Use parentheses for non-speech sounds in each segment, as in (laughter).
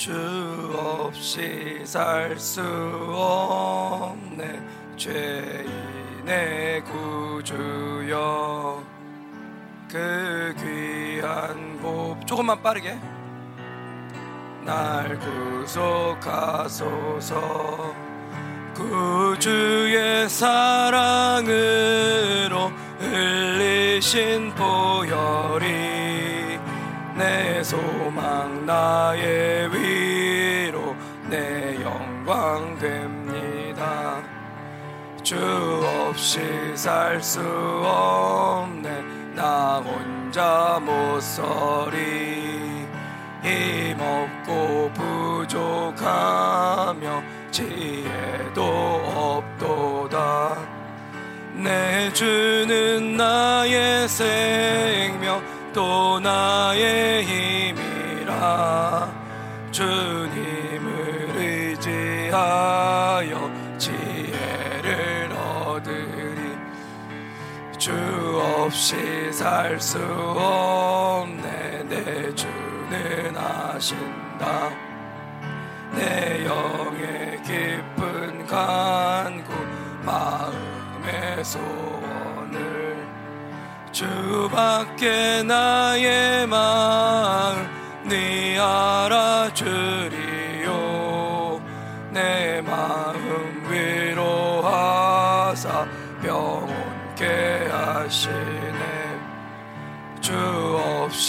주 없이 살 수 없네. 죄인의 구주여. 그 귀한 법 조금만 빠르게. 날 구속하소서. 구주의 사랑으로 흘리신 보혈이 내 소망 나의 내 영광 됩니다. 주 없이 살 수 없네. 나 혼자 못 서리. 힘없고 부족하며 지혜도 없도다. 내 주는 나의 생명 또 나의 힘이라. 주님을 의지하여 지혜를 얻으리. 주 없이 살 수 없네. 내 주는 아신다. 내 영의 깊은 간구 마음의 소원을. 주밖에 나의 마음 네 알아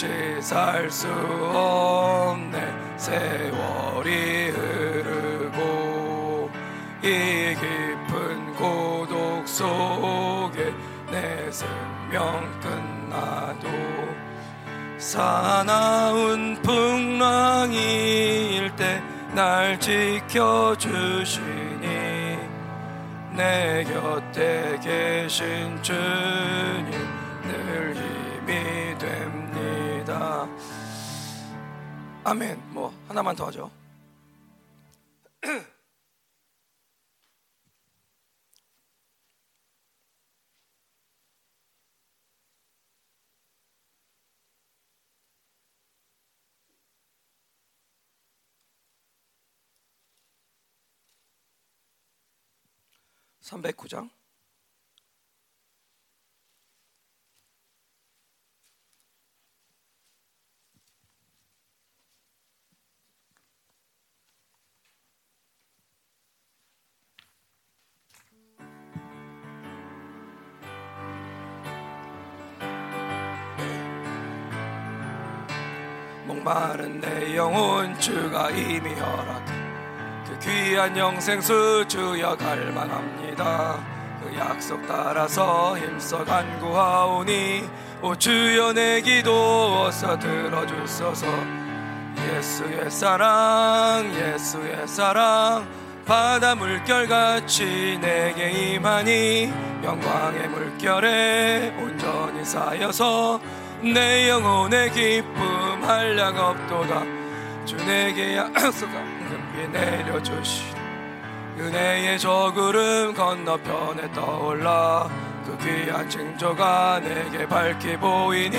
없이 살수 없네. 세월이 흐르고 이 깊은 고독 속에 내 생명 끝나도 사나운 풍랑일 때 날 지켜주시니 내 곁에 계신 주님 늘 힘이 아멘. 뭐 하나만 더 하죠. 309장 목마른 내 영혼 주가 이미 허락해. 그 귀한 영생수 주여 갈망합니다. 그 약속 따라서 힘써 간구하오니 오 주여 내 기도 어서 들어주소서. 예수의 사랑 예수의 사랑 바다 물결같이 내게 임하니 영광의 물결에 온전히 쌓여서 내 영혼의 기쁨 한량 없도다. 주 내게 약속한 금비 내려주시리 은혜의 저 구름 건너편에 떠올라. 그 귀한 징조가 내게 밝히 보이니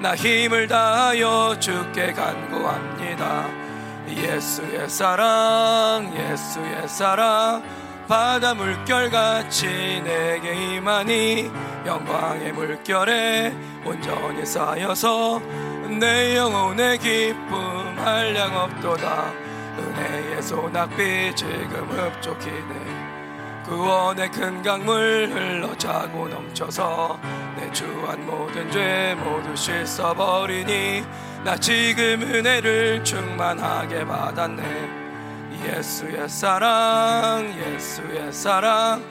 나 힘을 다하여 주께 간구합니다. 예수의 사랑 예수의 사랑 바다 물결같이 내게 임하니 영광의 물결에 온전히 쌓여서 내 영혼의 기쁨 한량 없도다. 은혜의 소낙비 지금 흡족히네. 구원의 큰 강물 흘러 차고 넘쳐서 내 주한 모든 죄 모두 씻어버리니 나 지금 은혜를 충만하게 받았네 예수의 사랑 예수의 사랑.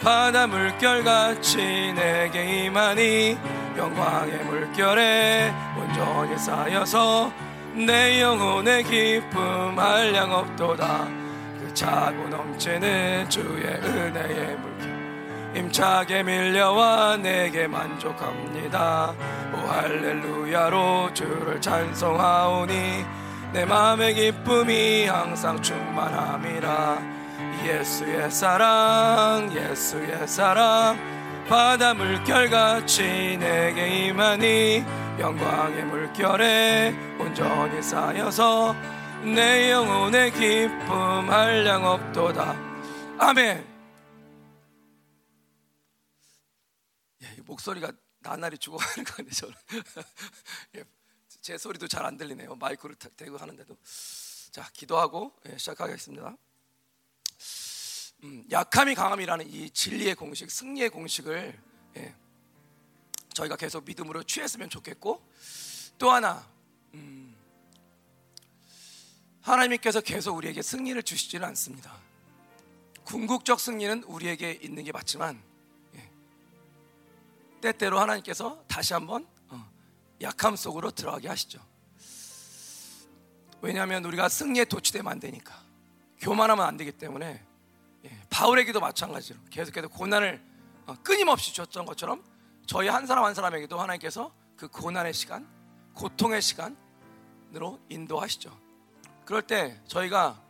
바다 물결같이 내게 임하니 영광의 물결에 온전히 쌓여서 내 영혼의 기쁨 한량 없도다. 그 차고 넘치는 주의 은혜의 물결. 임차게 밀려와 내게 만족합니다. 오 할렐루야로 주를 찬송하오니 내 맘의 기쁨이 항상 충만함이라. 예수의 사랑 예수의 사랑. 바다 물결같이 내게 임하니 영광의 물결에 온전히 쌓여서 내 영혼의 기쁨 한량 없도다. 아멘. 예, 목소리가 나날이 죽어가는 거 같네 저는. (laughs) 예, 제 소리도 잘 안 들리네요. 마이크를 대고 하는데도. 자 기도하고 예, 시작하겠습니다. 음, 약함이 강함이라는 이 진리의 공식 승리의 공식을 예, 저희가 계속 믿음으로 취했으면 좋겠고 또 하나 음, 하나님께서 계속 우리에게 승리를 주시지는 않습니다. 궁극적 승리는 우리에게 있는 게 맞지만 예, 때때로 하나님께서 다시 한번 어, 약함 속으로 들어가게 하시죠. 왜냐하면 우리가 승리에 도취되면 안 되니까 교만하면 안 되기 때문에 예, 바울에게도 마찬가지로 계속해서 고난을 어, 끊임없이 줬던 것처럼 저희 한 사람 한 사람에게도 하나님께서 그 고난의 시간, 고통의 시간으로 인도하시죠. 그럴 때 저희가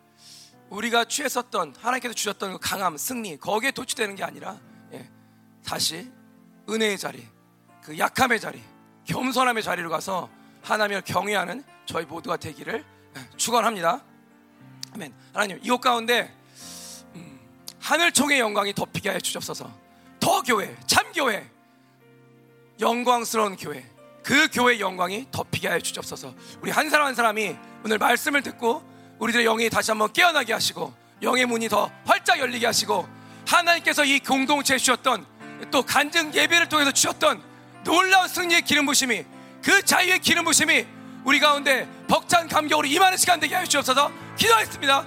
우리가 취했었던 하나님께서 주셨던 그 강함, 승리 거기에 도취되는 게 아니라 예, 다시 은혜의 자리, 그 약함의 자리, 겸손함의 자리로 가서 하나님을 경외하는 저희 모두가 되기를 예, 축원합니다. 아멘. 하나님 이곳 가운데 음, 하늘 총의 영광이 덮이게 하여 주옵소서. 더 교회, 참 교회, 영광스러운 교회 그 교회의 영광이 덮이게 하여 주옵소서 우리 한 사람 한 사람이 오늘 말씀을 듣고 우리들의 영이 다시 한번 깨어나게 하시고 영의 문이 더 활짝 열리게 하시고 하나님께서 이 공동체에 주셨던 또 간증 예배를 통해서 주셨던 놀라운 승리의 기름 부심이 그 자유의 기름 부심이 우리 가운데 벅찬 감격으로 임하는 시간 되게 하여 주옵소서. 기도하겠습니다.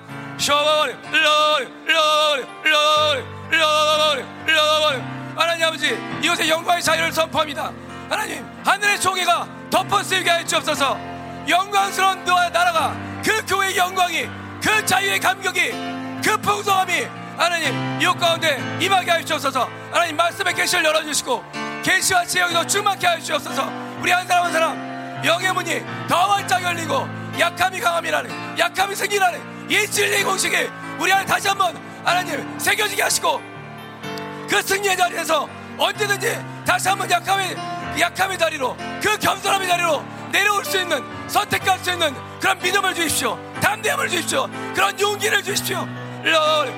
하나님 아버지 이곳에 영광의 자유를 선포합니다. 하나님 하늘의 종이가 덮어쓰게 하여 주옵소서. 영광스러운 너의 나라가 그 교회의 영광이 그 자유의 감격이 그 풍성함이 하나님 이곳 가운데 임하게 하여 주옵소서. 하나님 말씀의 계시를 열어주시고 계시와 더 충만케 하여 주옵소서. 우리 한 사람 한 사람 영의 문이 더 활짝 열리고 약함이 강함이라는 약함이 생기라는 이 진리의 공식이 우리 안에 다시 한번 하나님 새겨지게 하시고 그 승리의 자리에서 언제든지 다시 한번 약함의 약함의 자리로 그 겸손함의 자리로 내려올 수 있는 선택할 수 있는 그런 믿음을 주십시오. 담대함을 주십시오. 그런 용기를 주십시오. 롤.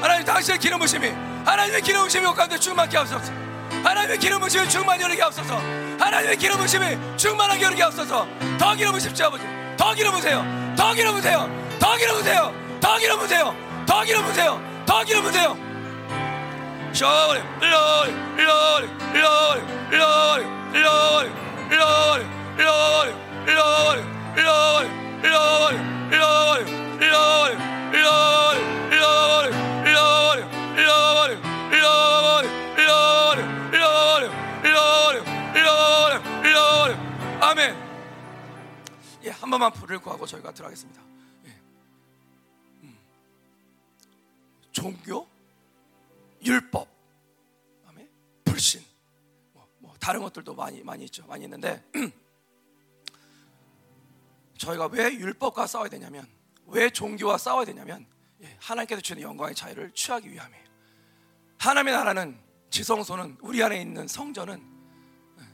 하나님 당신의 기름 부심이 하나님의 기름 부심이 가운데 충만케 하옵소서 하나님의 기름 부심이 충만히 여르게 하옵소서 하나님의 기름 부심이 충만하게 여르게 하옵소서 더 기름 부십시오 아버지 더 기름 부세요 더 기름 부세요 더 기름 부세요 더 기름 부세요 더 기름 부세요. 더 기름 부세요. 쇼리 로리 로리 로리 로리 로리 로리 로리 로리 로리 로리 로리 로리 로리 로리 로리 로리 로리 로리 로리 로리 아멘. 예, 한 번만 불을 구하고 저희가 들어가겠습니다. 종교, 율법, 다음에 불신, 뭐, 뭐, 다른 것들도 많이 많이 있죠. 많이 있는데 (clears throat) 저희가 왜 율법과 싸워야 되냐면, 왜 종교와 싸워야 되냐면, 예, 하나님께서 주는 영광의 자유를 취하기 위함이에요. 하나님의 나라는 지성소는 우리 안에 있는 성전은 예,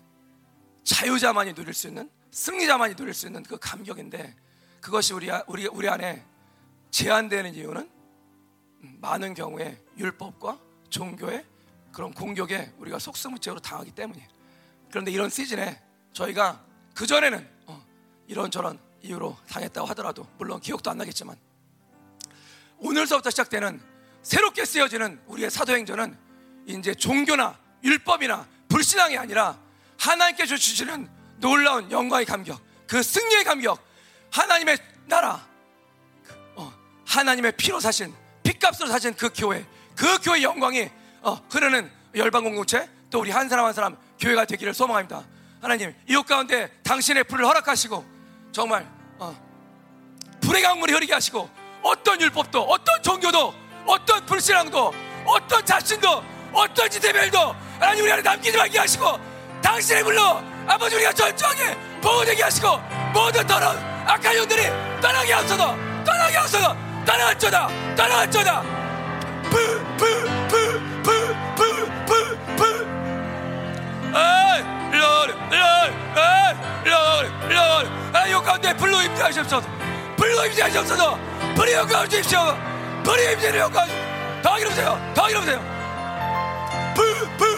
자유자만이 누릴 수 있는 승리자만이 누릴 수 있는 그 감격인데 그것이 우리 우리 우리 안에 제한되는 이유는 많은 경우에 율법과 종교의 그런 공격에 우리가 속수무책으로 당하기 때문이에요. 그런데 이런 시즌에 저희가 그 전에는 어, 이런저런 이유로 당했다고 하더라도 물론 기억도 안 나겠지만 오늘서부터 시작되는 새롭게 쓰여지는 우리의 사도행전은 이제 종교나 율법이나 불신앙이 아니라 하나님께 주시는 놀라운 영광의 감격, 그 승리의 감격, 하나님의 나라, 어, 하나님의 피로 사신 핏값으로 사신 그 교회, 그 교회 영광이 어, 흐르는 열방 공동체 또 우리 한 사람 한 사람 교회가 되기를 소망합니다. 하나님 이웃 가운데 당신의 불을 허락하시고 정말 어, 불의 강물이 흐르게 하시고 어떤 율법도 어떤 종교도 어떤 불신앙도 어떤 자신도 어떤 지대별도 하나님 우리 안에 남기지 말게 하시고 당신의 불로 아버지 우리가 절정하게 보호되게 하시고 모든 더러운 악한 영들이 떠나게 하소서 떠나게 하소서 따라갈쩌다 푸푸푸푸푸푸푸 아 Lord, Lord, Lord, Lord, Lord. 하나님 가운데 불로 임재하시옵소서. 불로 임재하시옵소서. 불이 영광을 주십시오. 불이 임재를 영광. 더 기름세요. 더 기름세요. 불, 불, 불,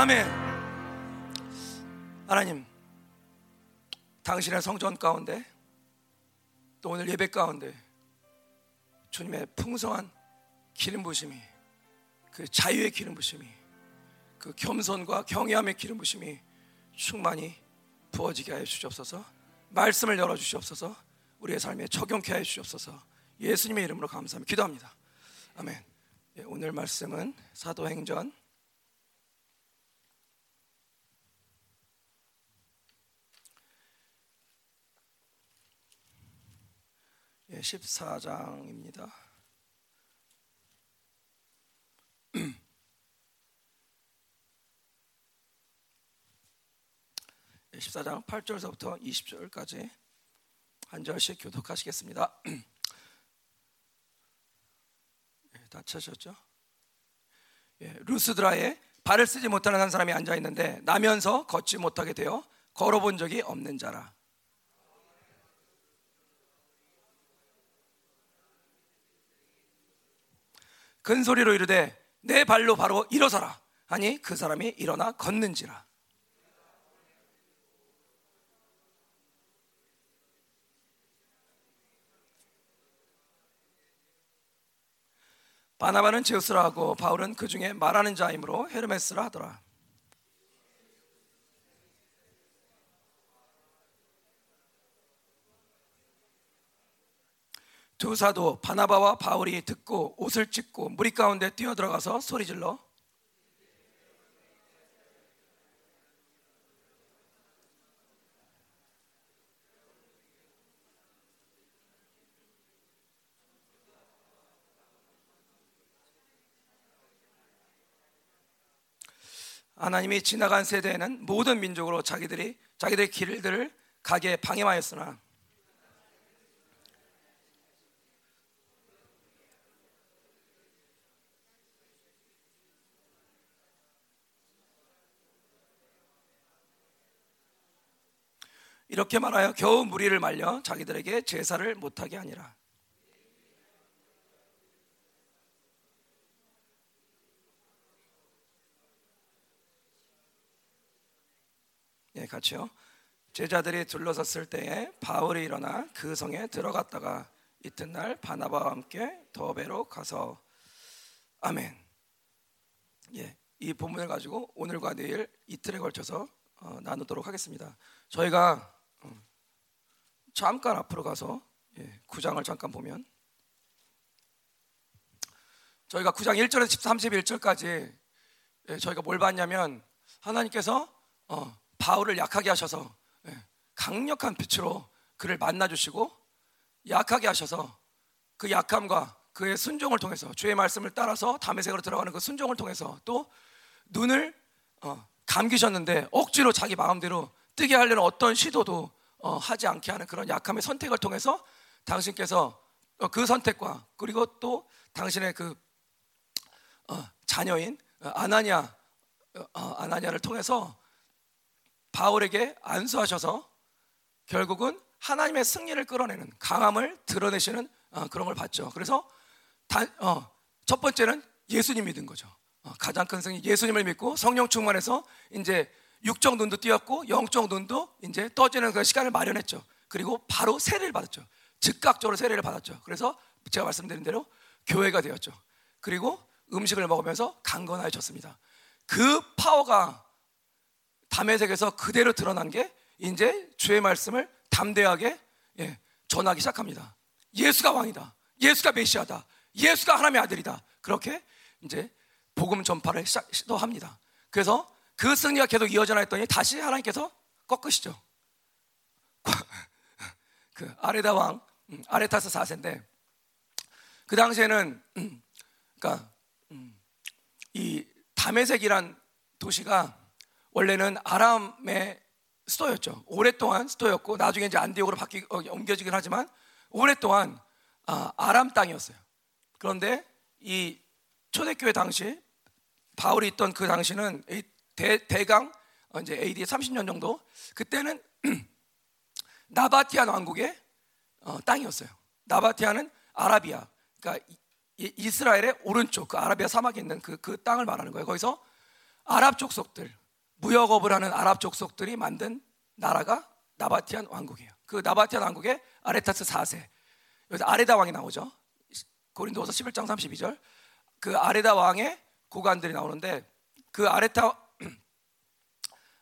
아멘. 하나님, 당신의 성전 가운데 또 오늘 예배 가운데 주님의 풍성한 기름 부심이 그 자유의 기름 부심이 그 겸손과 경외함의 기름 부심이 충만히 부어지게 하여 주시옵소서. 말씀을 열어 주시옵소서. 우리의 삶에 적용케 하여 주시옵소서. 예수님의 이름으로 감사합니다. 기도합니다. 아멘. 예, 오늘 말씀은 사도행전 14장입니다. 예, 14장 8절서부터 20절까지 한 절씩 교독하시겠습니다. (clears throat) 예, 다 찾으셨죠? 예, 루스드라에 발을 쓰지 못하는 한 사람이 앉아 있는데 나면서 걷지 못하게 되어 걸어본 적이 없는 자라. 큰 소리로 이르되 내 발로 바로 일어서라. 하니 그 사람이 일어나 걷는지라. 바나바는 제우스라 하고 바울은 그 중에 말하는 자이므로 헤르메스라 하더라 두 사도 바나바와 바울이 듣고 옷을 찢고 무리 가운데 뛰어들어가서 소리질러. 하나님이 지나간 세대에는 모든 민족으로 자기들이 자기들의 길들을 가게 방임하였으나 이렇게 말하여 겨우 무리를 말려 자기들에게 제사를 못하게 하니라. 예, 같이요. 제자들이 둘러섰을 때에 바울이 일어나 그 성에 들어갔다가 이튿날 바나바와 함께 더베로 가서 아멘. 예, 이 본문을 가지고 오늘과 내일 이틀에 걸쳐서 어, 나누도록 하겠습니다. 저희가 어, 잠깐 앞으로 가서 예, 9장을 잠깐 보면. 저희가 9장 1절에서 31절까지 예, 저희가 뭘 봤냐면 하나님께서 어, 바울을 약하게 하셔서 예, 강력한 빛으로 그를 만나주시고 약하게 하셔서 그 약함과 그의 순종을 통해서 주의 말씀을 따라서 담의색으로 들어가는 그 순종을 통해서 또 눈을 어, 감기셨는데 억지로 자기 마음대로 뜨게 하려는 어떤 시도도 어, 하지 않게 하는 그런 약함의 선택을 통해서 당신께서 어, 그 선택과 그리고 또 당신의 그 어, 자녀인 어, 어, 아나니아를 통해서 바울에게 안수하셔서 결국은 하나님의 승리를 끌어내는 강함을 드러내시는 어, 그런 걸 봤죠. 그래서 다, 어, 첫 번째는 예수님 믿은 거죠. 어, 가장 큰 승리 예수님을 믿고 성령 충만해서 이제 육적 눈도 띄었고 영적 눈도 이제 떠지는 그 시간을 마련했죠. 그리고 바로 세례를 받았죠. 즉각적으로 세례를 받았죠. 그래서 제가 말씀드린 대로 교회가 되었죠. 그리고 음식을 먹으면서 강건하여졌습니다. 그 파워가 담에색에서 그대로 드러난 게 이제 주의 말씀을 담대하게 예, 전하기 시작합니다. 예수가 왕이다. 예수가 메시아다. 예수가 하나님의 아들이다. 그렇게 이제 복음 전파를 시도합니다. 그래서 그 승리가 계속 이어져 나 했더니 다시 하나님께서 꺾으시죠. (laughs) 그 아레다 왕 음, 아레타스 4세인데 그 당시에는 음, 그러니까 음, 이 다메섹이란 도시가 원래는 아람의 수도였죠. 오랫동안 수도였고 나중에 이제 안디옥으로 바뀌 어, 옮겨지긴 하지만 오랫동안 아, 아람 땅이었어요. 그런데 이 초대교회 당시 바울이 있던 그 당시는 대, 대강 어, 이제 AD 30년 정도 그때는 (clears throat) 나바티안 왕국의 어, 땅이었어요. 나바티안은 아라비아, 그러니까 이, 이스라엘의 오른쪽 그 아라비아 사막에 있는 그, 그 땅을 말하는 거예요. 거기서 아랍 족속들 무역업을 하는 아랍 족속들이 만든 나라가 나바티안 왕국이에요. 그 나바티안 왕국의 아레타스 4세. 여기서 아레다 왕이 나오죠. 고린도서 11장 32절. 그 아레다 왕의 고관들이 나오는데 그 아레타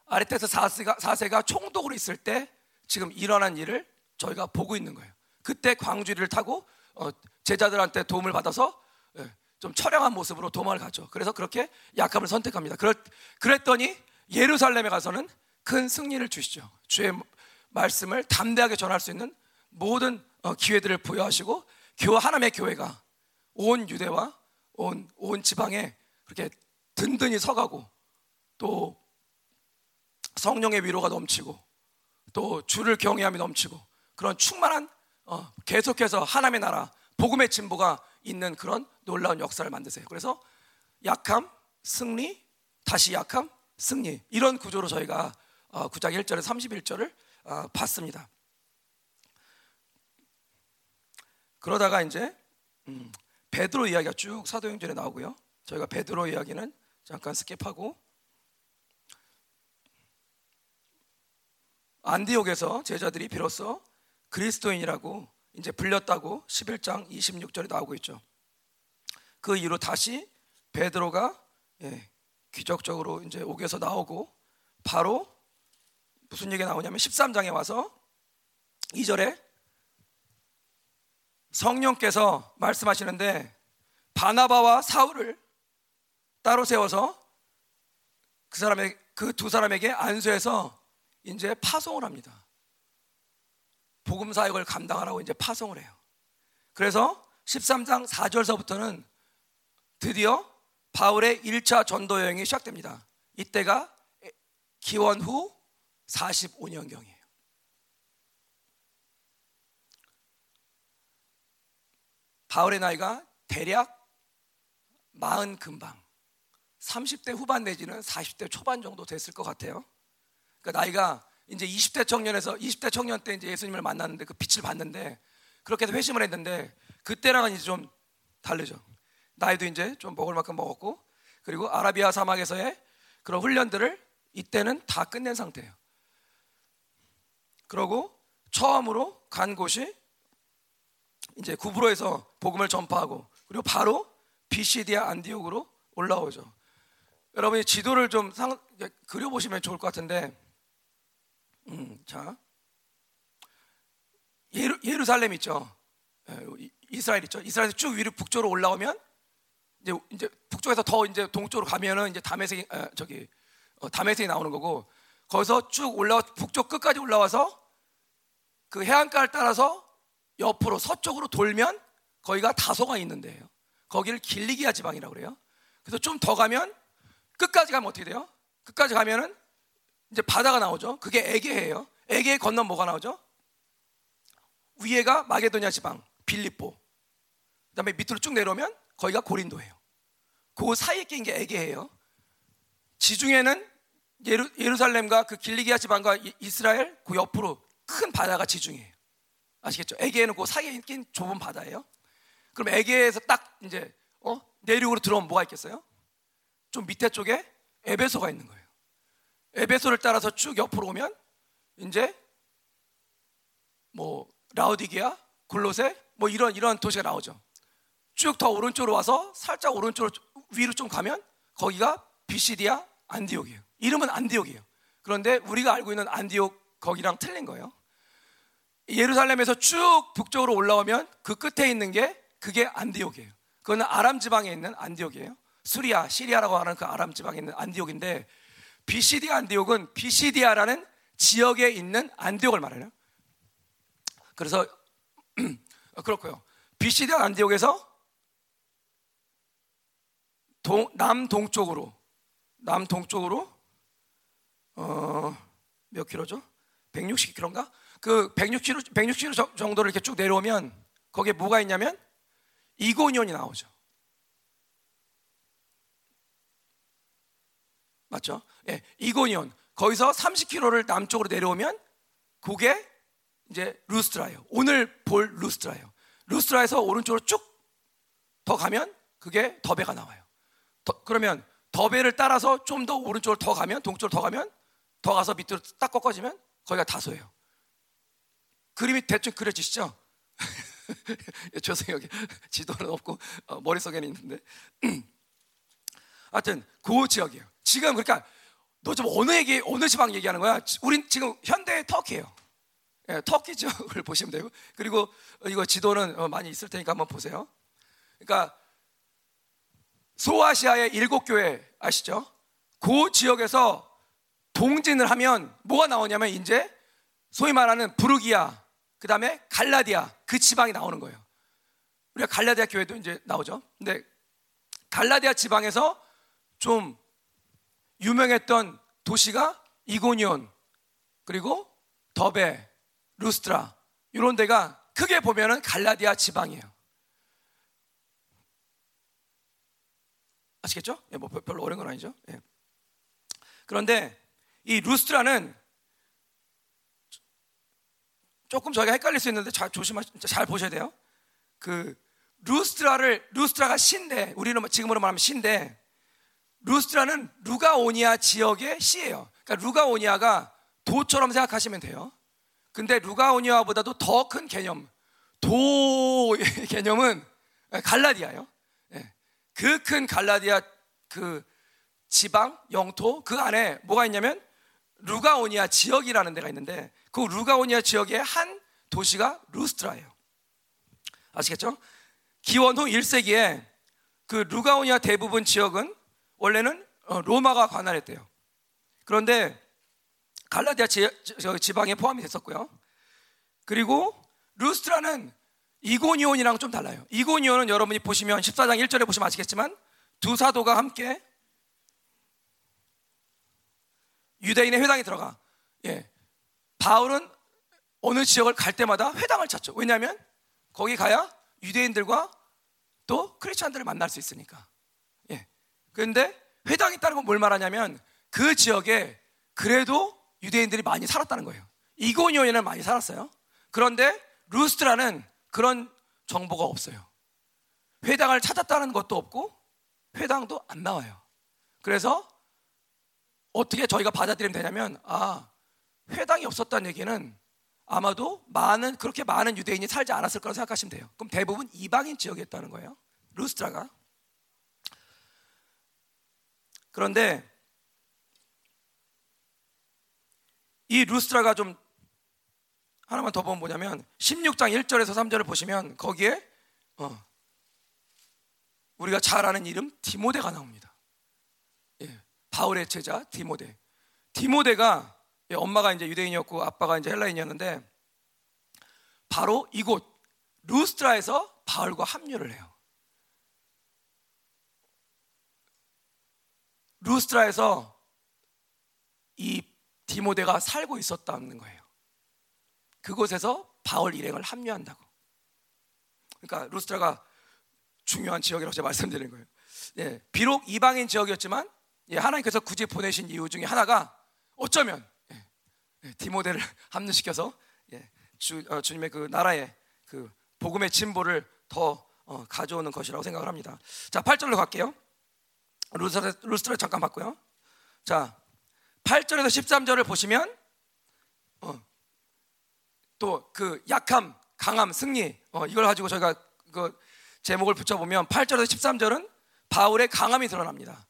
아레타스 4세가, 4세가 총독으로 있을 때 지금 일어난 일을 저희가 보고 있는 거예요. 그때 광주리를 타고 어, 제자들한테 도움을 받아서 예, 좀 처량한 모습으로 도망을 가죠. 그래서 그렇게 약함을 선택합니다. 그랬더니 예루살렘에 가서는 큰 승리를 주시죠. 주의 말씀을 담대하게 전할 수 있는 모든 어, 기회들을 부여하시고 교회 하나님의 교회가 온 유대와 온, 온 지방에 그렇게 든든히 서가고 또 성령의 위로가 넘치고 또 주를 경외함이 넘치고 그런 충만한 어, 계속해서 하나님의 나라 복음의 진보가 있는 그런 놀라운 역사를 만드세요. 그래서 약함, 승리, 다시 약함, 승리 이런 구조로 저희가 9장 어, 1절에 31절을 어, 봤습니다. 그러다가 이제 음, 베드로 이야기가 쭉 사도행전에 나오고요. 저희가 베드로 이야기는 잠깐 skip하고 안디옥에서 제자들이 비로소 그리스도인이라고 이제 불렸다고 11장 26절에 나오고 있죠. 그 이후로 다시 베드로가 예, 기적적으로 이제 옥에서 나오고 바로 무슨 얘기가 나오냐면 13장에 와서 2절에 성령께서 말씀하시는데 바나바와 사울을 따로 세워서 그 사람의 그 두 사람에게 안수해서 이제 파송을 합니다. 복음 사역을 감당하라고 이제 파송을 해요. 그래서 13장 4절서부터는 드디어 바울의 1차 전도 여행이 시작됩니다. 이때가 기원 후 45년경이에요. 바울의 나이가 대략 40 금방 30대 후반 내지는 40대 초반 정도 됐을 것 같아요. 그러니까 나이가 이제 20대 청년에서 20대 청년 때 이제 예수님을 만났는데 그 빛을 봤는데 그렇게 해서 회심을 했는데 그때랑은 이제 좀 다르죠. 나이도 이제 좀 먹을 만큼 먹었고 그리고 아라비아 사막에서의 그런 훈련들을 이때는 다 끝낸 상태예요. 그러고 처음으로 간 곳이 이제 구브로에서 복음을 전파하고 그리고 바로 비시디아 안디옥으로 올라오죠. 여러분이 지도를 좀 상, 그려보시면 좋을 것 같은데, 음, 자 예루, 예루살렘 있죠. 이스라엘 있죠. 이스라엘 쭉 위로 북쪽으로 올라오면 이제 이제 북쪽에서 더 이제 동쪽으로 가면은 이제 다메섹 어, 저기 어, 다메섹이 나오는 거고 거기서 쭉 올라와 북쪽 끝까지 올라와서 그 해안가를 따라서 옆으로 서쪽으로 돌면 거기가 다소가 있는데요. 거기를 길리기아 지방이라고 그래요. 그래서 좀 더 가면 끝까지 가면 어떻게 돼요? 끝까지 가면은 이제 바다가 나오죠. 그게 에게해요. 에게 건너 뭐가 나오죠? 위에가 마게도냐 지방, 빌립보. 그다음에 밑으로 쭉 내려오면 거기가 고린도예요. 그 사이에 낀 게 에게예요. 지중해는 예루, 예루살렘과 그 길리기아 지방과 이스라엘 그 옆으로 큰 바다가 지중해예요. 아시겠죠? 에게는 그 사이에 낀 좁은 바다예요. 그럼 에게에서 딱 이제 어? 내륙으로 들어오면 뭐가 있겠어요? 좀 밑에 쪽에 에베소가 있는 거예요. 에베소를 따라서 쭉 옆으로 오면 이제 뭐 라우디게아, 골로세 뭐 이런 이런 도시가 나오죠. 쭉 더 오른쪽으로 와서 살짝 오른쪽으로 위로 좀 가면 거기가 비시디아 안디옥이에요. 이름은 안디옥이에요. 그런데 우리가 알고 있는 안디옥 거기랑 틀린 거예요. 예루살렘에서 쭉 북쪽으로 올라오면 그 끝에 있는 게 그게 안디옥이에요. 그거는 아람 지방에 있는 안디옥이에요. 수리아, 시리아라고 하는 그 아람 지방에 있는 안디옥인데 비시디아 안디옥은 비시디아라는 지역에 있는 안디옥을 말해요. 그래서 (clears throat) 그렇고요. 비시디아 안디옥에서 동, 남동쪽으로 남동쪽으로 어, 몇 킬로죠? 160킬로인가? 그 160킬로 160킬로 정도를 이렇게 쭉 내려오면 거기에 뭐가 있냐면 이고니온이 나오죠. 맞죠? 예, 이고니온. 거기서 30km를 남쪽으로 내려오면 그게 이제 루스트라예요. 오늘 볼 루스트라예요. 루스트라에서 오른쪽으로 쭉 더 가면 그게 더베가 나와요. 더, 그러면 더베를 따라서 좀 더 오른쪽으로 더 가면 동쪽으로 더 가면 더 가서 밑으로 딱 꺾어지면 거기가 다소예요. 그림이 대충 그려지시죠? (laughs) 죄송해요. 지도는 없고 어, 머릿속에는 있는데 (clears throat) 하여튼 그 지역이에요. 지금 그러니까 너좀 어느 얘기 어느 지방 얘기하는 거야? 우린 지금 현대 터키예요. 예, 터키 지역을 (laughs) 보시면 되고 그리고 이거 지도는 어, 많이 있을 테니까 한번 보세요. 그러니까 소아시아의 일곱 교회 아시죠? 그 지역에서 동진을 하면 뭐가 나오냐면 이제 소위 말하는 부르기아, 그 다음에 갈라디아 그 지방이 나오는 거예요. 우리가 갈라디아 교회도 이제 나오죠. 근데 갈라디아 지방에서 좀 유명했던 도시가 이고니온 그리고 더베, 루스트라 이런 데가 크게 보면은 갈라디아 지방이에요. 아시겠죠? 예, 뭐 별로 어려운 건 아니죠. 예. 그런데 이 루스트라는 조금 저희가 헷갈릴 수 있는데 잘 조심하, 잘 보셔야 돼요. 그 루스트라를 루스트라가 신데 우리는 지금으로 말하면 신데 루스트라는 루가오니아 지역의 시예요. 그러니까 루가오니아가 도처럼 생각하시면 돼요. 근데 루가오니아보다도 더 큰 개념, 도의 (laughs) 개념은 갈라디아예요. 예. 그큰 갈라디아 그 지방 영토 그 안에 뭐가 있냐면 루가오니아 지역이라는 데가 있는데 그 루가오니아 지역의 한 도시가 루스트라예요. 아시겠죠? 기원 후 1세기에 그 루가오니아 대부분 지역은 원래는 어, 로마가 관할했대요. 그런데 갈라디아 지, 방에 포함이 됐었고요. 그리고 루스트라는 이고니온이랑 좀 달라요. 이고니온은 여러분이 보시면 14장 1절에 보시면 아시겠지만 두 사도가 함께 유대인의 회당에 들어가. 예. 바울은 어느 지역을 갈 때마다 회당을 찾죠. 왜냐하면 거기 가야 유대인들과 또 크리스천들을 만날 수 있으니까. 예. 그런데 회당이 있다는 건 뭘 말하냐면 그 지역에 그래도 유대인들이 많이 살았다는 거예요. 이고니온에는 많이 살았어요. 그런데 루스트라는 그런 정보가 없어요. 회당을 찾았다는 것도 없고 회당도 안 나와요. 그래서 어떻게 저희가 받아들이면 되냐면 아 회당이 없었다는 얘기는 아마도 많은 그렇게 많은 유대인이 살지 않았을 거라고 생각하시면 돼요. 그럼 대부분 이방인 지역이었다는 거예요. 루스트라가. 그런데 이 루스트라가 좀 하나만 더 보면 뭐냐면 16장 1절에서 3절을 보시면 거기에 어, 우리가 잘 아는 이름 디모데가 나옵니다. 예. 바울의 제자 디모데. 디모데가 엄마가 이제 유대인이었고 아빠가 이제 헬라인이었는데 바로 이곳 루스트라에서 바울과 합류를 해요. 루스트라에서 이 디모데가 살고 있었다는 거예요. 그곳에서 바울 일행을 합류한다고. 그러니까 루스트라가 중요한 지역이라고 제가 말씀드리는 거예요. 예, 비록 이방인 지역이었지만 예, 하나님께서 굳이 보내신 이유 중에 하나가 어쩌면 예, 예, 디모데를 (laughs) 합류시켜서 예, 주, 어, 주님의 그 나라의 그 복음의 진보를 더 어, 가져오는 것이라고 생각을 합니다. 자, 8절로 갈게요. 루스트라, 루스트라 잠깐 봤고요. 자, 8절에서 13절을 보시면 어, 또그 약함, 강함, 승리 어, 이걸 가지고 저희가 그 제목을 붙여보면 8절에서 13절은 바울의 강함이 드러납니다.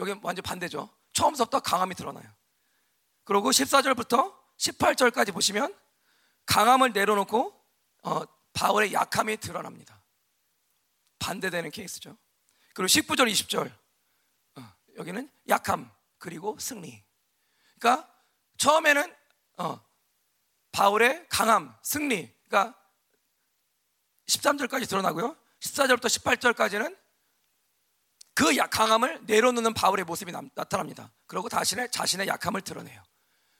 여기 완전 반대죠. 처음부터 강함이 드러나요. 그리고 14절부터 18절까지 보시면 강함을 내려놓고 어, 바울의 약함이 드러납니다. 반대되는 케이스죠. 그리고 19절, 20절. 어, 여기는 약함 그리고 승리. 그러니까 처음에는 어, 바울의 강함, 승리. 그러니까 13절까지 드러나고요. 14절부터 18절까지는 그 강함을 내려놓는 바울의 모습이 나 타납니다. 그리고 다시는 자신의 약함을 드러내요.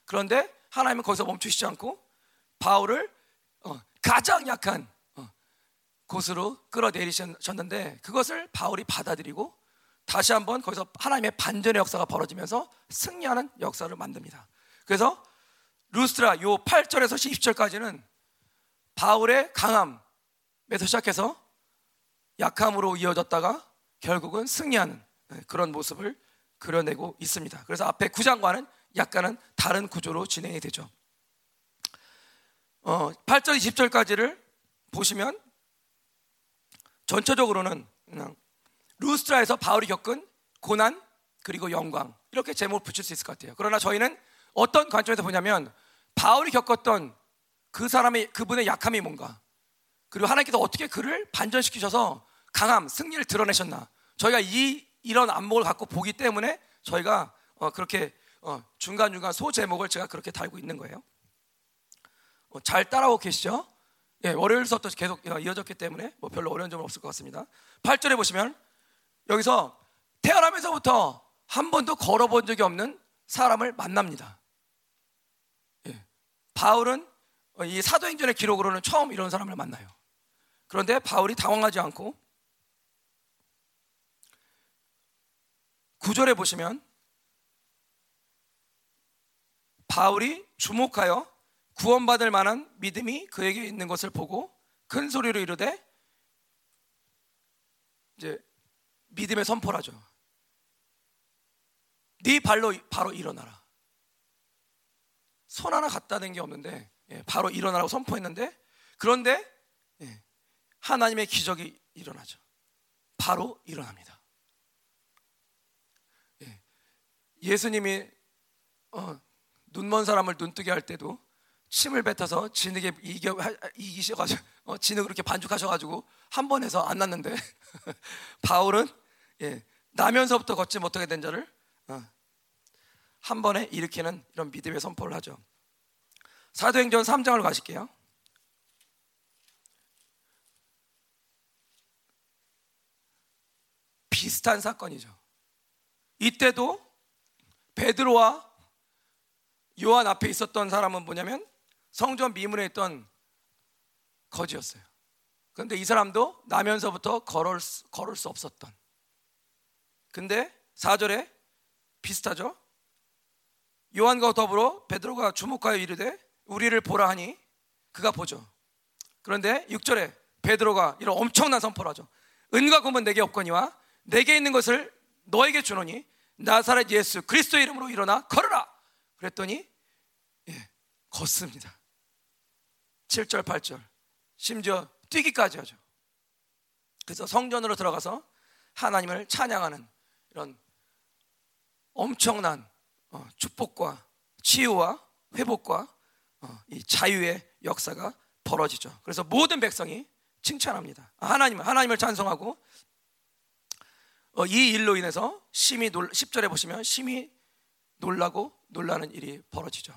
그런데 하나님은 거기서 멈추시지 않고 바울을 어, 가장 약한 어, 곳으로 끌어내리셨는데 그것을 바울이 받아들이고 다시 한번 거기서 하나님의 반전의 역사가 벌어지면서 승리하는 역사를 만듭니다. 그래서 루스트라 요 8절에서 10절까지는 바울의 강함에서 시작해서 약함으로 이어졌다가 결국은 승리하는 네, 그런 모습을 그려내고 있습니다. 그래서 앞에 9장과는 약간은 다른 구조로 진행이 되죠. 어, 8절 20절까지를 보시면 전체적으로는 그냥 루스트라에서 바울이 겪은 고난 그리고 영광 이렇게 제목을 붙일 수 있을 것 같아요. 그러나 저희는 어떤 관점에서 보냐면 바울이 겪었던 그 사람의 그분의 약함이 뭔가 그리고 하나님께서 어떻게 그를 반전시키셔서 강함 승리를 드러내셨나 저희가 이 이런 안목을 갖고 보기 때문에 저희가 어, 그렇게 어, 중간 중간 소 제목을 제가 그렇게 달고 있는 거예요. 어, 잘 따라오고 계시죠? 예, 월요일 수업도 계속 이어졌기 때문에 뭐 별로 어려운 점은 없을 것 같습니다. 8절에 보시면 여기서 태어나면서부터 한 번도 걸어본 적이 없는 사람을 만납니다. 예, 바울은 이 사도행전의 기록으로는 처음 이런 사람을 만나요. 그런데 바울이 당황하지 않고 구절에 보시면 바울이 주목하여 구원받을 만한 믿음이 그에게 있는 것을 보고 큰 소리로 이르되 이제 믿음의 선포라죠. 네 발로 바로 일어나라. 손 하나 갖다 댄 게 없는데 예, 바로 일어나라고 선포했는데 그런데 예, 하나님의 기적이 일어나죠. 바로 일어납니다. 예, 예수님이 어, 눈먼 사람을 눈뜨게 할 때도 침을 뱉어서 진흙에 이겨, 이기셔가지고 어, 진흙 그렇게 반죽하셔가지고 한 번 해서 안 났는데 (laughs) 바울은 예, 나면서부터 걷지 못하게 된 자를 어, 한 번에 일으키는 이런 믿음의 선포를 하죠. 사도행전 3장을 가실게요. 비슷한 사건이죠. 이때도 베드로와 요한 앞에 있었던 사람은 뭐냐면 성전 미문에 있던 거지였어요. 그런데 이 사람도 나면서부터 걸을 수, 걸을 수 없었던. 근데 4절에 비슷하죠? 요한과 더불어 베드로가 주목하여 이르되 우리를 보라 하니 그가 보죠. 그런데 6절에 베드로가 이런 엄청난 선포를 하죠. 은과 금은 내게 없거니와 내게 있는 것을 너에게 주노니 나사렛 예수 그리스도의 이름으로 일어나 걸어라. 그랬더니 예, 걷습니다. 7절, 8절. 심지어 뛰기까지 하죠. 그래서 성전으로 들어가서 하나님을 찬양하는 이런 엄청난 어, 축복과 치유와 회복과 어, 이 자유의 역사가 벌어지죠. 그래서 모든 백성이 칭찬합니다. 하나님을 하나님을 찬송하고 어, 이 일로 인해서 심히 놀 10절에 보시면 심히 놀라고 놀라는 일이 벌어지죠.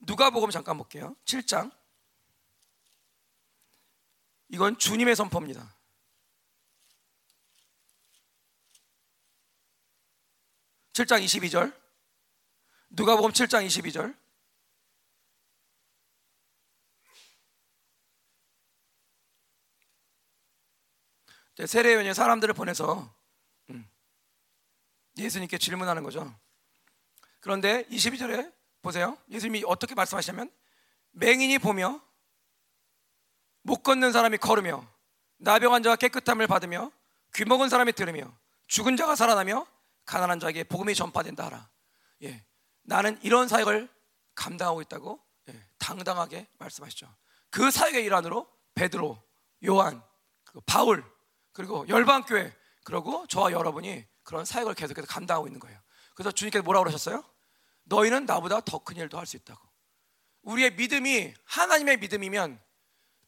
누가복음 잠깐 볼게요. 7장. 이건 주님의 선포입니다. (7장 22절) 누가복음 7장 22절 세례요원이 사람들을 보내서 음, 예수님께 질문하는 거죠. 그런데 22절에 보세요. 예수님이 어떻게 말씀하시냐면 맹인이 보며 못 걷는 사람이 걸으며 나병 환자가 깨끗함을 받으며 귀 먹은 사람이 들으며 죽은 자가 살아나며 가난한 자에게 복음이 전파된다 하라. 예, 나는 이런 사역을 감당하고 있다고 예, 당당하게 말씀하시죠. 그 사역의 일환으로 베드로, 요한, 바울 그리고 열방 교회 그리고 저와 여러분이 그런 사역을 계속해서 감당하고 있는 거예요. 그래서 주님께서 뭐라고 그러셨어요? 너희는 나보다 더 큰 일도 할 수 있다고. 우리의 믿음이 하나님의 믿음이면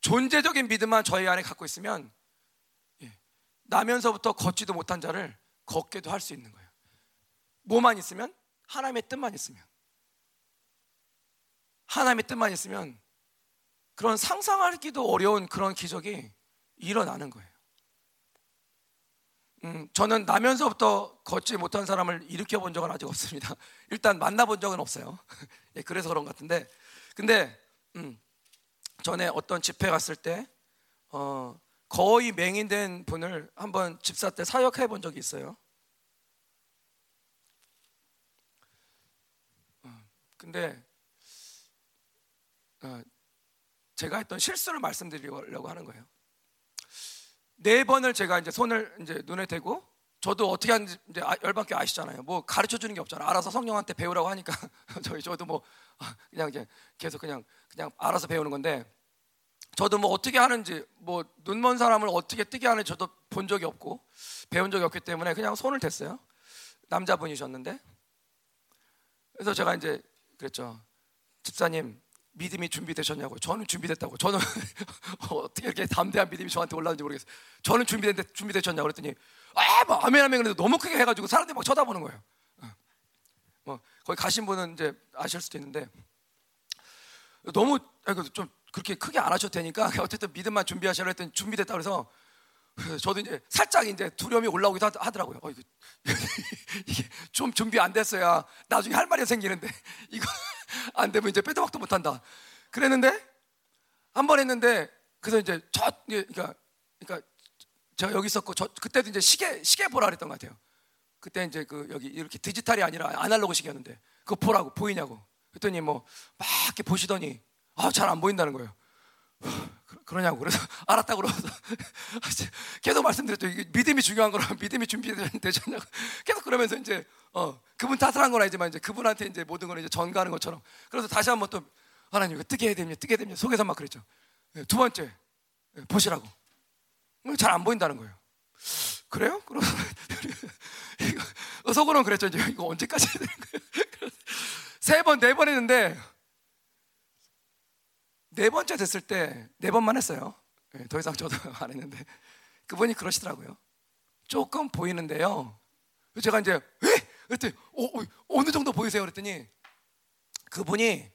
존재적인 믿음만 저희 안에 갖고 있으면 예, 나면서부터 걷지도 못한 자를 걷게도 할 수 있는 거예요. 뭐만 있으면 하나님의 뜻만 있으면 하나님의 뜻만 있으면 그런 상상하기도 어려운 그런 기적이 일어나는 거예요. 음, 저는 나면서부터 걷지 못한 사람을 일으켜 본 적은 아직 없습니다. (laughs) 일단 만나본 적은 없어요. (laughs) 예, 그래서 그런 것 같은데, 근데 음, 전에 어떤 집회 갔을 때 어, 거의 맹인된 분을 한번 집사 때 사역해 본 적이 있어요. 어, 근데 어, 제가 했던 실수를 말씀드리려고 하는 거예요. 네 번을 제가 이제 손을 이제 눈에 대고 저도 어떻게 하는지 이제 아, 열받게 아시잖아요. 뭐 가르쳐 주는 게 없잖아. 알아서 성령한테 배우라고 하니까 (laughs) 저희 저도 뭐 아, 그냥 이제 계속 그냥 그냥 알아서 배우는 건데 저도 뭐 어떻게 하는지 뭐 눈먼 사람을 어떻게 뜨게 하는지 저도 본 적이 없고 배운 적이 없기 때문에 그냥 손을 댔어요. 남자분이셨는데 그래서 제가 이제 그랬죠. 집사님 믿음이 준비되셨냐고. 저는 준비됐다고. 저는 (laughs) 어떻게 이렇게 담대한 믿음이 저한테 올라오는지 모르겠어요. 저는 준비됐는데 준비되셨냐고 그랬더니 아, 뭐 아멘 아멘 그래도 너무 크게 해가지고 사람들이 막 쳐다보는 거예요. 어. 뭐 거기 가신 분은 이제 아실 수도 있는데 너무 좀 그렇게 크게 안 하셔도 되니까 (laughs) 어쨌든 믿음만 준비하시라 했더니 준비됐다 그래서 (laughs) 저도 이제 살짝 이제 두려움이 올라오기도 하더라고요. 어, 이게 좀 준비 안 됐어야 나중에 할 말이 생기는데 이거 안 되면 이제 빼도 박도 못 한다. 그랬는데 한 번 했는데 그래서 이제 저 그러니까 그러니까 저 여기 있었고 저 그때도 이제 시계 시계 보라 그랬던 것 같아요. 그때 이제 그 여기 이렇게 디지털이 아니라 아날로그 시계였는데 그거 보라고 보이냐고. 그랬더니 뭐 막 이렇게 보시더니 아 잘 안 보인다는 거예요. 그러냐고 그래서 (laughs) 알았다고 그러서 (laughs) 계속 말씀드렸죠. 믿음이 중요한 거라 (laughs) 믿음이 준비되셨냐고 계속 그러면서 이제 어 그분 탓을 한 건 아니지만 이제 그분한테 이제 모든 걸 이제 전가하는 것처럼 그래서 다시 한번 또 하나님 이거 뜨게 해야 됩니다. 뜨게 해야 됩니다. 속에서 막 그랬죠. 네, 두 번째 네, 보시라고 잘 안 보인다는 거예요. 그래요? 그럼 속으로는 그랬죠. 이제 이거 언제까지 해야 되는 거예요? 세 번, 네 번 했는데 네 번째 됐을 때 네 번만 했어요. 네, 더 이상 저도 (laughs) 안 했는데 그분이 그러시더라고요. 조금 보이는데요. 제가 이제 왜? 그랬더니 어, 어, 느 정도 보이세요? 그랬더니 그분이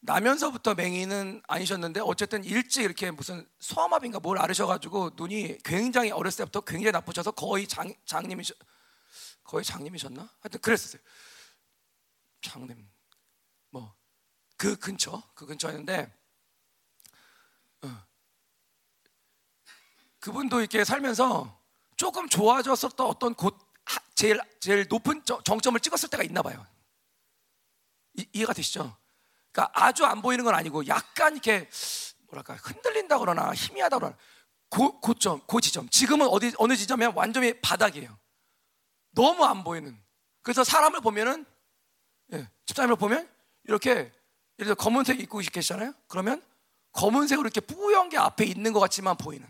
나면서부터 맹인은 아니셨는데 어쨌든 일찍 이렇게 무슨 소아마비인가 뭘 앓으셔가지고 눈이 굉장히 어렸을 때부터 굉장히 나쁘셔서 거의 장, 장님이셨 거의 장님이셨나? 하여튼 그랬었어요. 장님 뭐 그 근처 그 근처였는데 어. 그분도 이렇게 살면서 조금 좋아졌었던 어떤 곳 제일 제일 높은 정점을 찍었을 때가 있나 봐요. 이, 이해가 되시죠? 그러니까 아주 안 보이는 건 아니고 약간 이렇게 뭐랄까 흔들린다 그러나 희미하다 그러나 고, 고점, 고 지점. 지금은 어디 어느 지점에 완전히 바닥이에요. 너무 안 보이는. 그래서 사람을 보면은 예, 집사님을 보면 이렇게 예를 들어 검은색 입고 계시잖아요. 그러면 검은색으로 이렇게 뿌연 게 앞에 있는 것 같지만 보이는.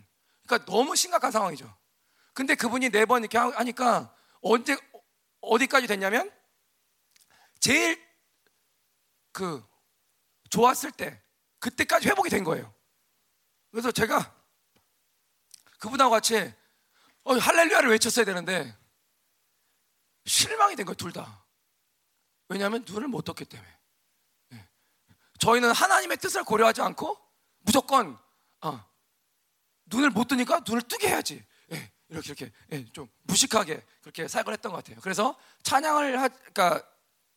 그러니까 너무 심각한 상황이죠. 근데 그분이 네 번 이렇게 하니까 언제 어디까지 됐냐면 제일 그 좋았을 때 그때까지 회복이 된 거예요. 그래서 제가 그분하고 같이 어, 할렐루야를 외쳤어야 되는데 실망이 된 거예요, 둘 다. 왜냐하면 눈을 못 떴기 때문에. 네. 저희는 하나님의 뜻을 고려하지 않고 무조건 어, 눈을 못 뜨니까 눈을 뜨게 해야지. 예, 이렇게 이렇게 예, 좀 무식하게 그렇게 사역을 했던 것 같아요. 그래서 찬양을 하, 그러니까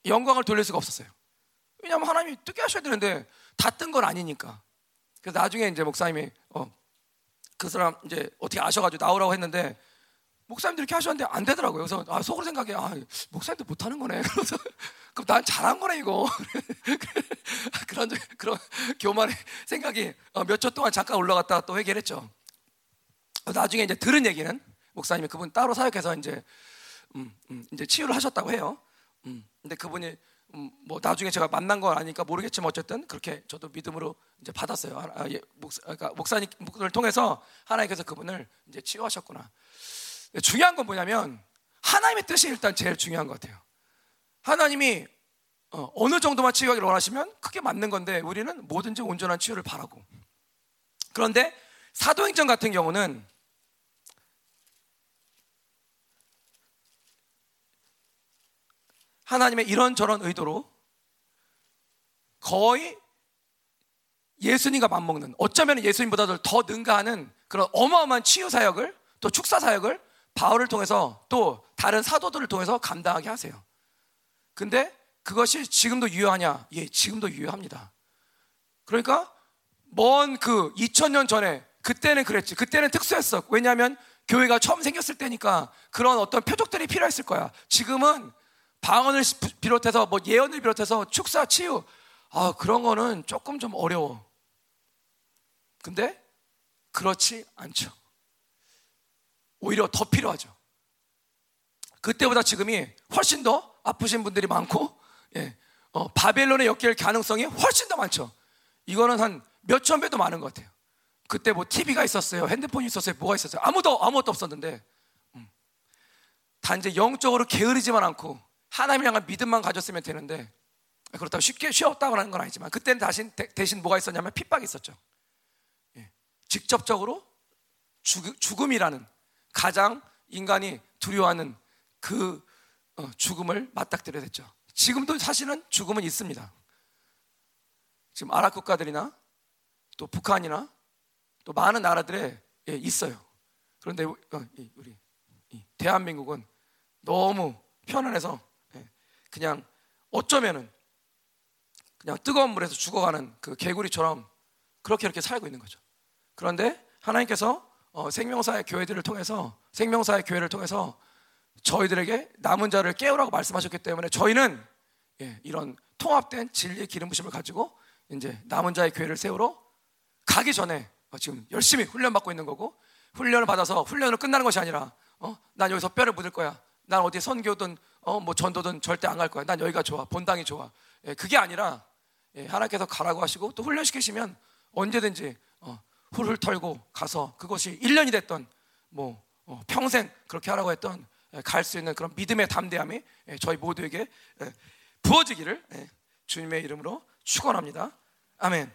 영광을 돌릴 수가 없었어요. 왜냐하면 하나님이 뜨게 하셔야 되는데 다 뜬 건 아니니까. 그래서 나중에 이제 목사님이 어, 그 사람 이제 어떻게 아셔가지고 나오라고 했는데 목사님들 이렇게 하셨는데 안 되더라고요. 그래서 아, 속으로 생각해, 아, 목사님도 못하는 거네. (laughs) 그래서 그럼 난 잘한 거네 이거. (laughs) 그런 그런 교만의 생각이 어, 몇초 동안 잠깐 올라갔다가 또 회개했죠. 나중에 이제 들은 얘기는 목사님이 그분 따로 사역해서 이제 음, 음, 이제 치유를 하셨다고 해요. 음, 근데 그분이 음, 뭐 나중에 제가 만난 건 아니니까 모르겠지만 어쨌든 그렇게 저도 믿음으로 이제 받았어요. 아, 예, 목사, 그러니까 목사님을 통해서 하나님께서 그분을 이제 치유하셨구나. 중요한 건 뭐냐면 하나님의 뜻이 일단 제일 중요한 것 같아요. 하나님이 어, 어느 정도만 치유하기를 원하시면 크게 맞는 건데 우리는 뭐든지 온전한 치유를 바라고. 그런데 사도행전 같은 경우는 하나님의 이런저런 의도로 거의 예수님과 맞먹는 어쩌면 예수님보다 더 능가하는 그런 어마어마한 치유 사역을 또 축사 사역을 바울을 통해서 또 다른 사도들을 통해서 감당하게 하세요. 근데 그것이 지금도 유효하냐? 예, 지금도 유효합니다. 그러니까 먼 그 2000년 전에 그때는 그랬지. 그때는 특수했어. 왜냐하면 교회가 처음 생겼을 때니까 그런 어떤 표적들이 필요했을 거야. 지금은 방언을 비롯해서 뭐 예언을 비롯해서 축사, 치유 아 그런 거는 조금 좀 어려워. 근데 그렇지 않죠. 오히려 더 필요하죠. 그때보다 지금이 훨씬 더 아프신 분들이 많고, 예, 어, 바벨론의 엮일 가능성이 훨씬 더 많죠. 이거는 한 몇 천 배도 많은 것 같아요. 그때 뭐 TV가 있었어요, 핸드폰이 있었어요, 뭐가 있었어요. 아무도 아무것도 없었는데, 음. 단지 영적으로 게으르지만 않고 하나님 향한 믿음만 가졌으면 되는데 그렇다고 쉽게 쉬었다고 하는 건 아니지만 그때는 대신, 대신 뭐가 있었냐면 핍박이 있었죠. 예. 직접적으로 죽, 음이라는 가장 인간이 두려워하는 그 어, 죽음을 맞닥뜨려야 됐죠. 지금도 사실은 죽음은 있습니다. 지금 아랍 국가들이나 또 북한이나 또 많은 나라들에 예, 있어요. 그런데 어, 우리 대한민국은 너무 편안해서 예, 그냥 어쩌면은 그냥 뜨거운 물에서 죽어가는 그 개구리처럼 그렇게 이렇게 살고 있는 거죠. 그런데 하나님께서 어, 생명사의 교회들을 통해서 생명사의 교회를 통해서 저희들에게 남은 자를 깨우라고 말씀하셨기 때문에 저희는 예, 이런 통합된 진리의 기름 부심을 가지고 이제 남은 자의 교회를 세우러 가기 전에 어, 지금 열심히 훈련 받고 있는 거고 훈련을 받아서 훈련으로 끝나는 것이 아니라 어, 난 여기서 뼈를 묻을 거야. 난 어디 선교든 어, 뭐 전도든 절대 안 갈 거야. 난 여기가 좋아. 본당이 좋아. 예, 그게 아니라 예, 하나님께서 가라고 하시고 또 훈련시키시면 언제든지 어, 훌훌 털고 가서 그것이 1년이 됐던 뭐 어, 평생 그렇게 하라고 했던 예, 갈 수 있는 그런 믿음의 담대함이 예, 저희 모두에게 예, 부어지기를 주님의 이름으로 축원합니다. 아멘.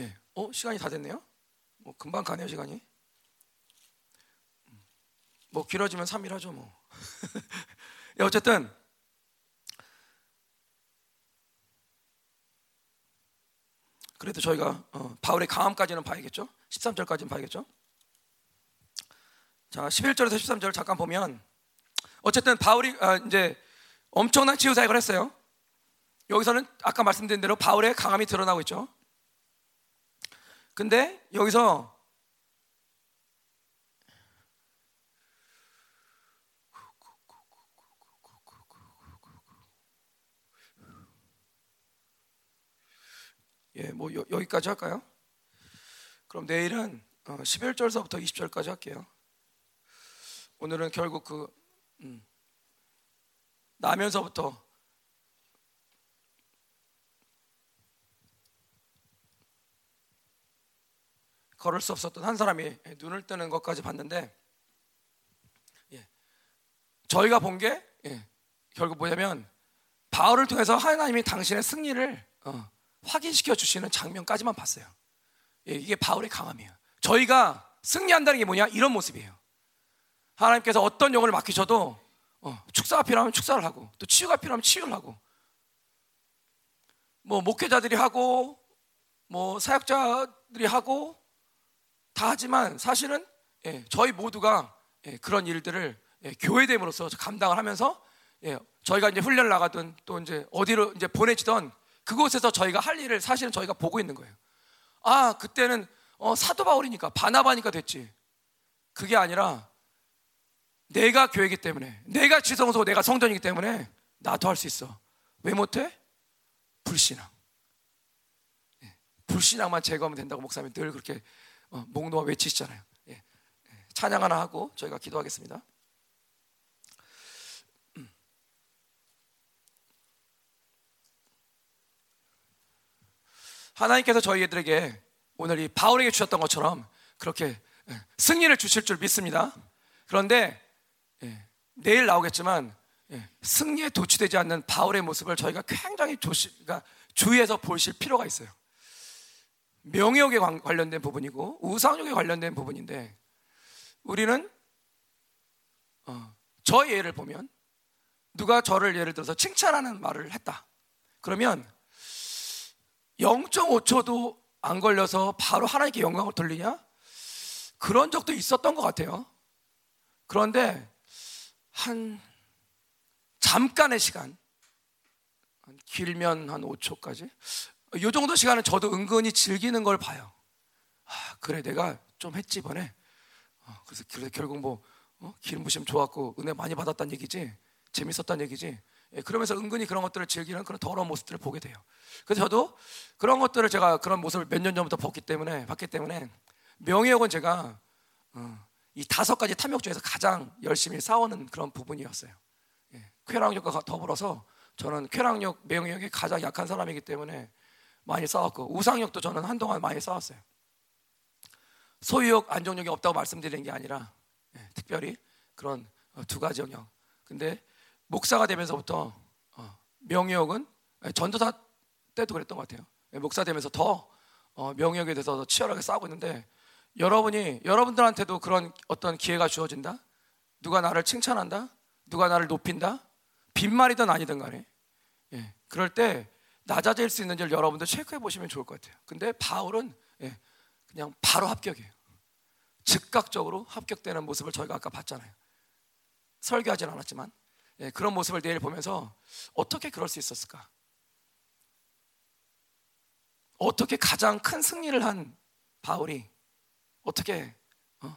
예, 어 시간이 다 됐네요. 뭐 금방 가네요 시간이. 음, 뭐 길어지면 3일 하죠 뭐. (laughs) 예, 어쨌든 그래도 저희가 어, 바울의 강함까지는 봐야겠죠. 13절까지는 봐야겠죠. 자, 11절에서 13절 잠깐 보면 어쨌든 바울이 아, 이제 엄청난 치유 사역을 했어요. 여기서는 아까 말씀드린 대로 바울의 강함이 드러나고 있죠. 근데 여기서 예, 뭐 여, 기까지 할까요? 그럼 내일은 11절서부터 어, 20절까지 할게요. 오늘은 결국 그 음, 나면서부터 걸을 수 없었던 한 사람이 눈을 뜨는 것까지 봤는데 예, 저희가 본게 예, 결국 뭐냐면 바울을 통해서 하나님이 당신의 승리를 어, 확인시켜 주시는 장면까지만 봤어요. 예, 이게 바울의 강함이에요. 저희가 승리한다는 게 뭐냐? 이런 모습이에요. 하나님께서 어떤 영혼을 맡기셔도 어, 축사가 필요하면 축사를 하고 또 치유가 필요하면 치유를 하고 뭐 목회자들이 하고 뭐 사역자들이 하고 다 하지만 사실은 예, 저희 모두가 예, 그런 일들을 예, 교회됨으로써 감당을 하면서 예, 저희가 이제 훈련을 나가든 또 이제 어디로 이제 보내지던 그곳에서 저희가 할 일을 사실은 저희가 보고 있는 거예요. 아 그때는 어, 사도 바울이니까 바나바니까 됐지. 그게 아니라 내가 교회이기 때문에 내가 지성소 내가 성전이기 때문에 나도 할 수 있어. 왜 못해? 불신앙. 예, 불신앙만 제거하면 된다고 목사님 늘 그렇게 어, 목놓아 외치시잖아요. 예, 예, 찬양 하나 하고 저희가 기도하겠습니다. 음. 하나님께서 저희들에게 오늘 이 바울에게 주셨던 것처럼 그렇게 승리를 주실 줄 믿습니다. 그런데 예, 내일 나오겠지만 예, 승리에 도취되지 않는 바울의 모습을 저희가 굉장히 조시, 그러니까 주의해서 보실 필요가 있어요. 명예욕에 관련된 부분이고 우상욕에 관련된 부분인데 우리는 어, 저의 예를 보면 누가 저를 예를 들어서 칭찬하는 말을 했다. 그러면 0.5초도 안 걸려서 바로 하나님께 영광을 돌리냐? 그런 적도 있었던 것 같아요. 그런데 한 잠깐의 시간, 길면 한 5초까지, 이 정도 시간은 저도 은근히 즐기는 걸 봐요. 아, 그래, 내가 좀 했지, 이번에. 어, 그래서, 그래서 결국 뭐, 어? 기름 부심 좋았고, 은혜 많이 받았다는 얘기지, 재밌었다는 얘기지. 예, 그러면서 은근히 그런 것들을 즐기는 그런 더러운 모습들을 보게 돼요. 그래서 저도 그런 것들을 제가 그런 모습을 몇 년 전부터 봤기 때문에, 봤기 때문에, 명예욕은 제가, 어, 이 다섯 가지 탐욕 중에서 가장 열심히 싸우는 그런 부분이었어요. 예, 쾌락욕과 더불어서 저는 쾌락욕, 명욕이 가장 약한 사람이기 때문에 많이 싸웠고 우상욕도 저는 한동안 많이 싸웠어요. 소유욕, 안정욕이 없다고 말씀드리는 게 아니라 예, 특별히 그런 어, 두 가지 영역. 근데 목사가 되면서부터 어, 명욕은 예, 전도사 때도 그랬던 것 같아요. 예, 목사 되면서 더 어, 명욕에 대해서 치열하게 싸우고 있는데 여러분이 여러분들한테도 그런 어떤 기회가 주어진다. 누가 나를 칭찬한다. 누가 나를 높인다. 빈말이든 아니든 간에 예, 그럴 때 낮아질 수 있는지를 여러분들 체크해 보시면 좋을 것 같아요. 근데 바울은 예, 그냥 바로 합격이에요. 즉각적으로 합격되는 모습을 저희가 아까 봤잖아요. 설교하진 않았지만 예, 그런 모습을 내일 보면서 어떻게 그럴 수 있었을까? 어떻게 가장 큰 승리를 한 바울이 어떻게 어?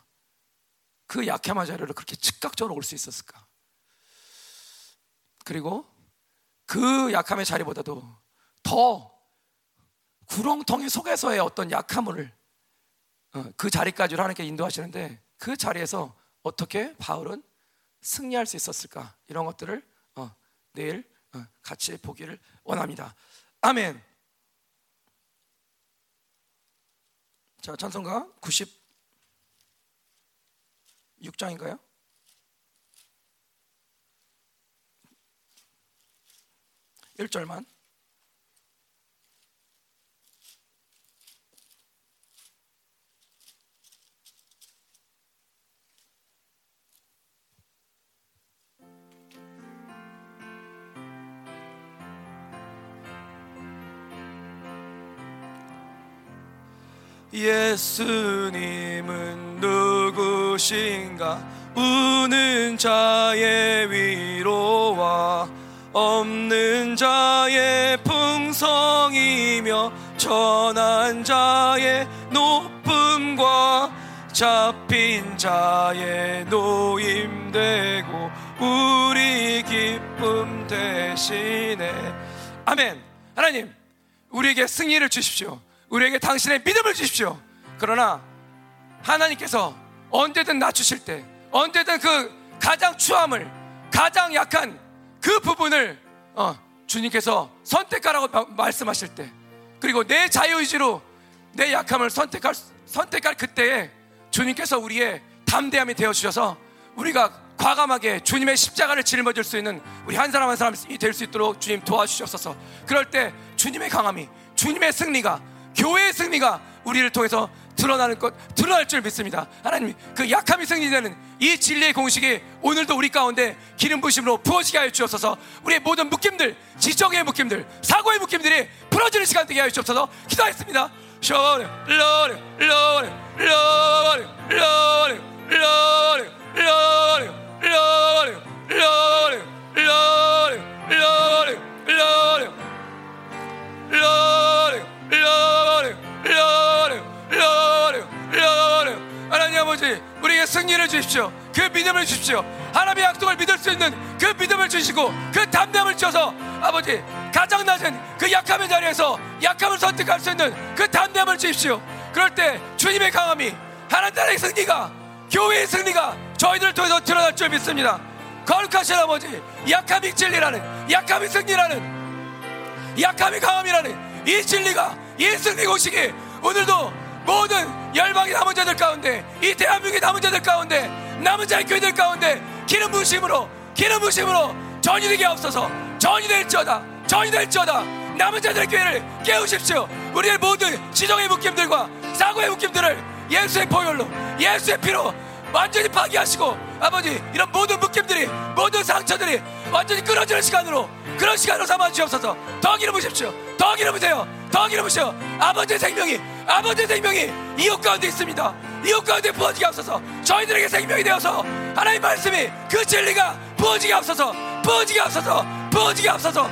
그 약함한 자리로 그렇게 즉각적으로 올 수 있었을까? 그리고 그 약함의 자리보다도 더 구렁텅이 속에서의 어떤 약함을 어, 그 자리까지로 하나님께 인도하시는데 그 자리에서 어떻게 바울은 승리할 수 있었을까 이런 것들을 어, 내일 어, 같이 보기를 원합니다. 아멘. 자 찬송가 96장인가요? 1절만 예수님은 누 구신가? 우는 자의 위로와 없는 자의 풍성이며 천한 자의 높음과 잡힌 자의 노임되고 우리 기쁨 대신에. 아멘. 하나님 우리에게 승리를 주십시오. 우리에게 당신의 믿음을 주십시오. 그러나 하나님께서 언제든 낮추실 때, 언제든 그 가장 추함을, 가장 약한 그 부분을 어, 주님께서 선택하라고 말씀하실 때, 그리고 내 자유의지로 내 약함을 선택할, 선택할 그때에 주님께서 우리의 담대함이 되어 주셔서 우리가 과감하게 주님의 십자가를 짊어질 수 있는 우리 한 사람 한 사람이 될 수 있도록 주님 도와주시옵소서. 그럴 때 주님의 강함이, 주님의 승리가 교회의 승리가 우리를 통해서 드러나는 것, 드러날 줄 믿습니다. 하나님, 그 약함이 승리되는 이 진리의 공식이 오늘도 우리 가운데 기름 부심으로 부어지게 하여 주옵소서 우리의 모든 묶임들, 지정의 묶임들, 사고의 묶임들이 풀어지는 시간 되게 하여 주옵소서 기도하겠습니다. 쇼리, 로리, 로리, 로리, 로리, 로리, 로리, 로리, 로리, 로리, 로리, 로리, 로리, 하나님 아버지 우리에게 승리를 주십시오. 그 믿음을 주십시오. 하나님의 약속을 믿을 수 있는 그 믿음을 주시고 그 담담을 주셔서 아버지 가장 낮은 그 약함의 자리에서 약함을 선택할 수 있는 그 담담을 주십시오. 그럴 때 주님의 강함이 하나님 나라의 승리가 교회의 승리가 저희들을 통해서 드러날 줄 믿습니다. 거룩하신 아버지 약함이 진리라는 약함이 승리라는 약함이 강함이라는 이 진리가 이 승리 공식이 오늘도 모든 열방의 남은 자들 가운데 이 대한민국의 남은 자들 가운데 남은 자의 교회들 가운데 기름 부심으로 기름 부심으로 전이 되게 없어서. 전이 될지어다 전이 될지어다. 남은 자들의 교회를 깨우십시오. 우리의 모든 지정의 묶임들과 사고의 묶임들을 예수의 보혈로 예수의 피로 완전히 파괴하시고 아버지 이런 모든 묶임들이 모든 상처들이 완전히 끊어지는 시간으로 그런 시간으로 삼아 주옵소서. 더 기름부십시오. 더 기름부세요. 더 기름부시오. 아버지의 생명이 아버지의 생명이 이웃 가운데 있습니다. 이웃 가운데 부어지게 없어서. 저희들에게 생명이 되어서 하나님 말씀이 그 진리가 부어지게 없어서. 부어지게 없어서. 부어지게 없어서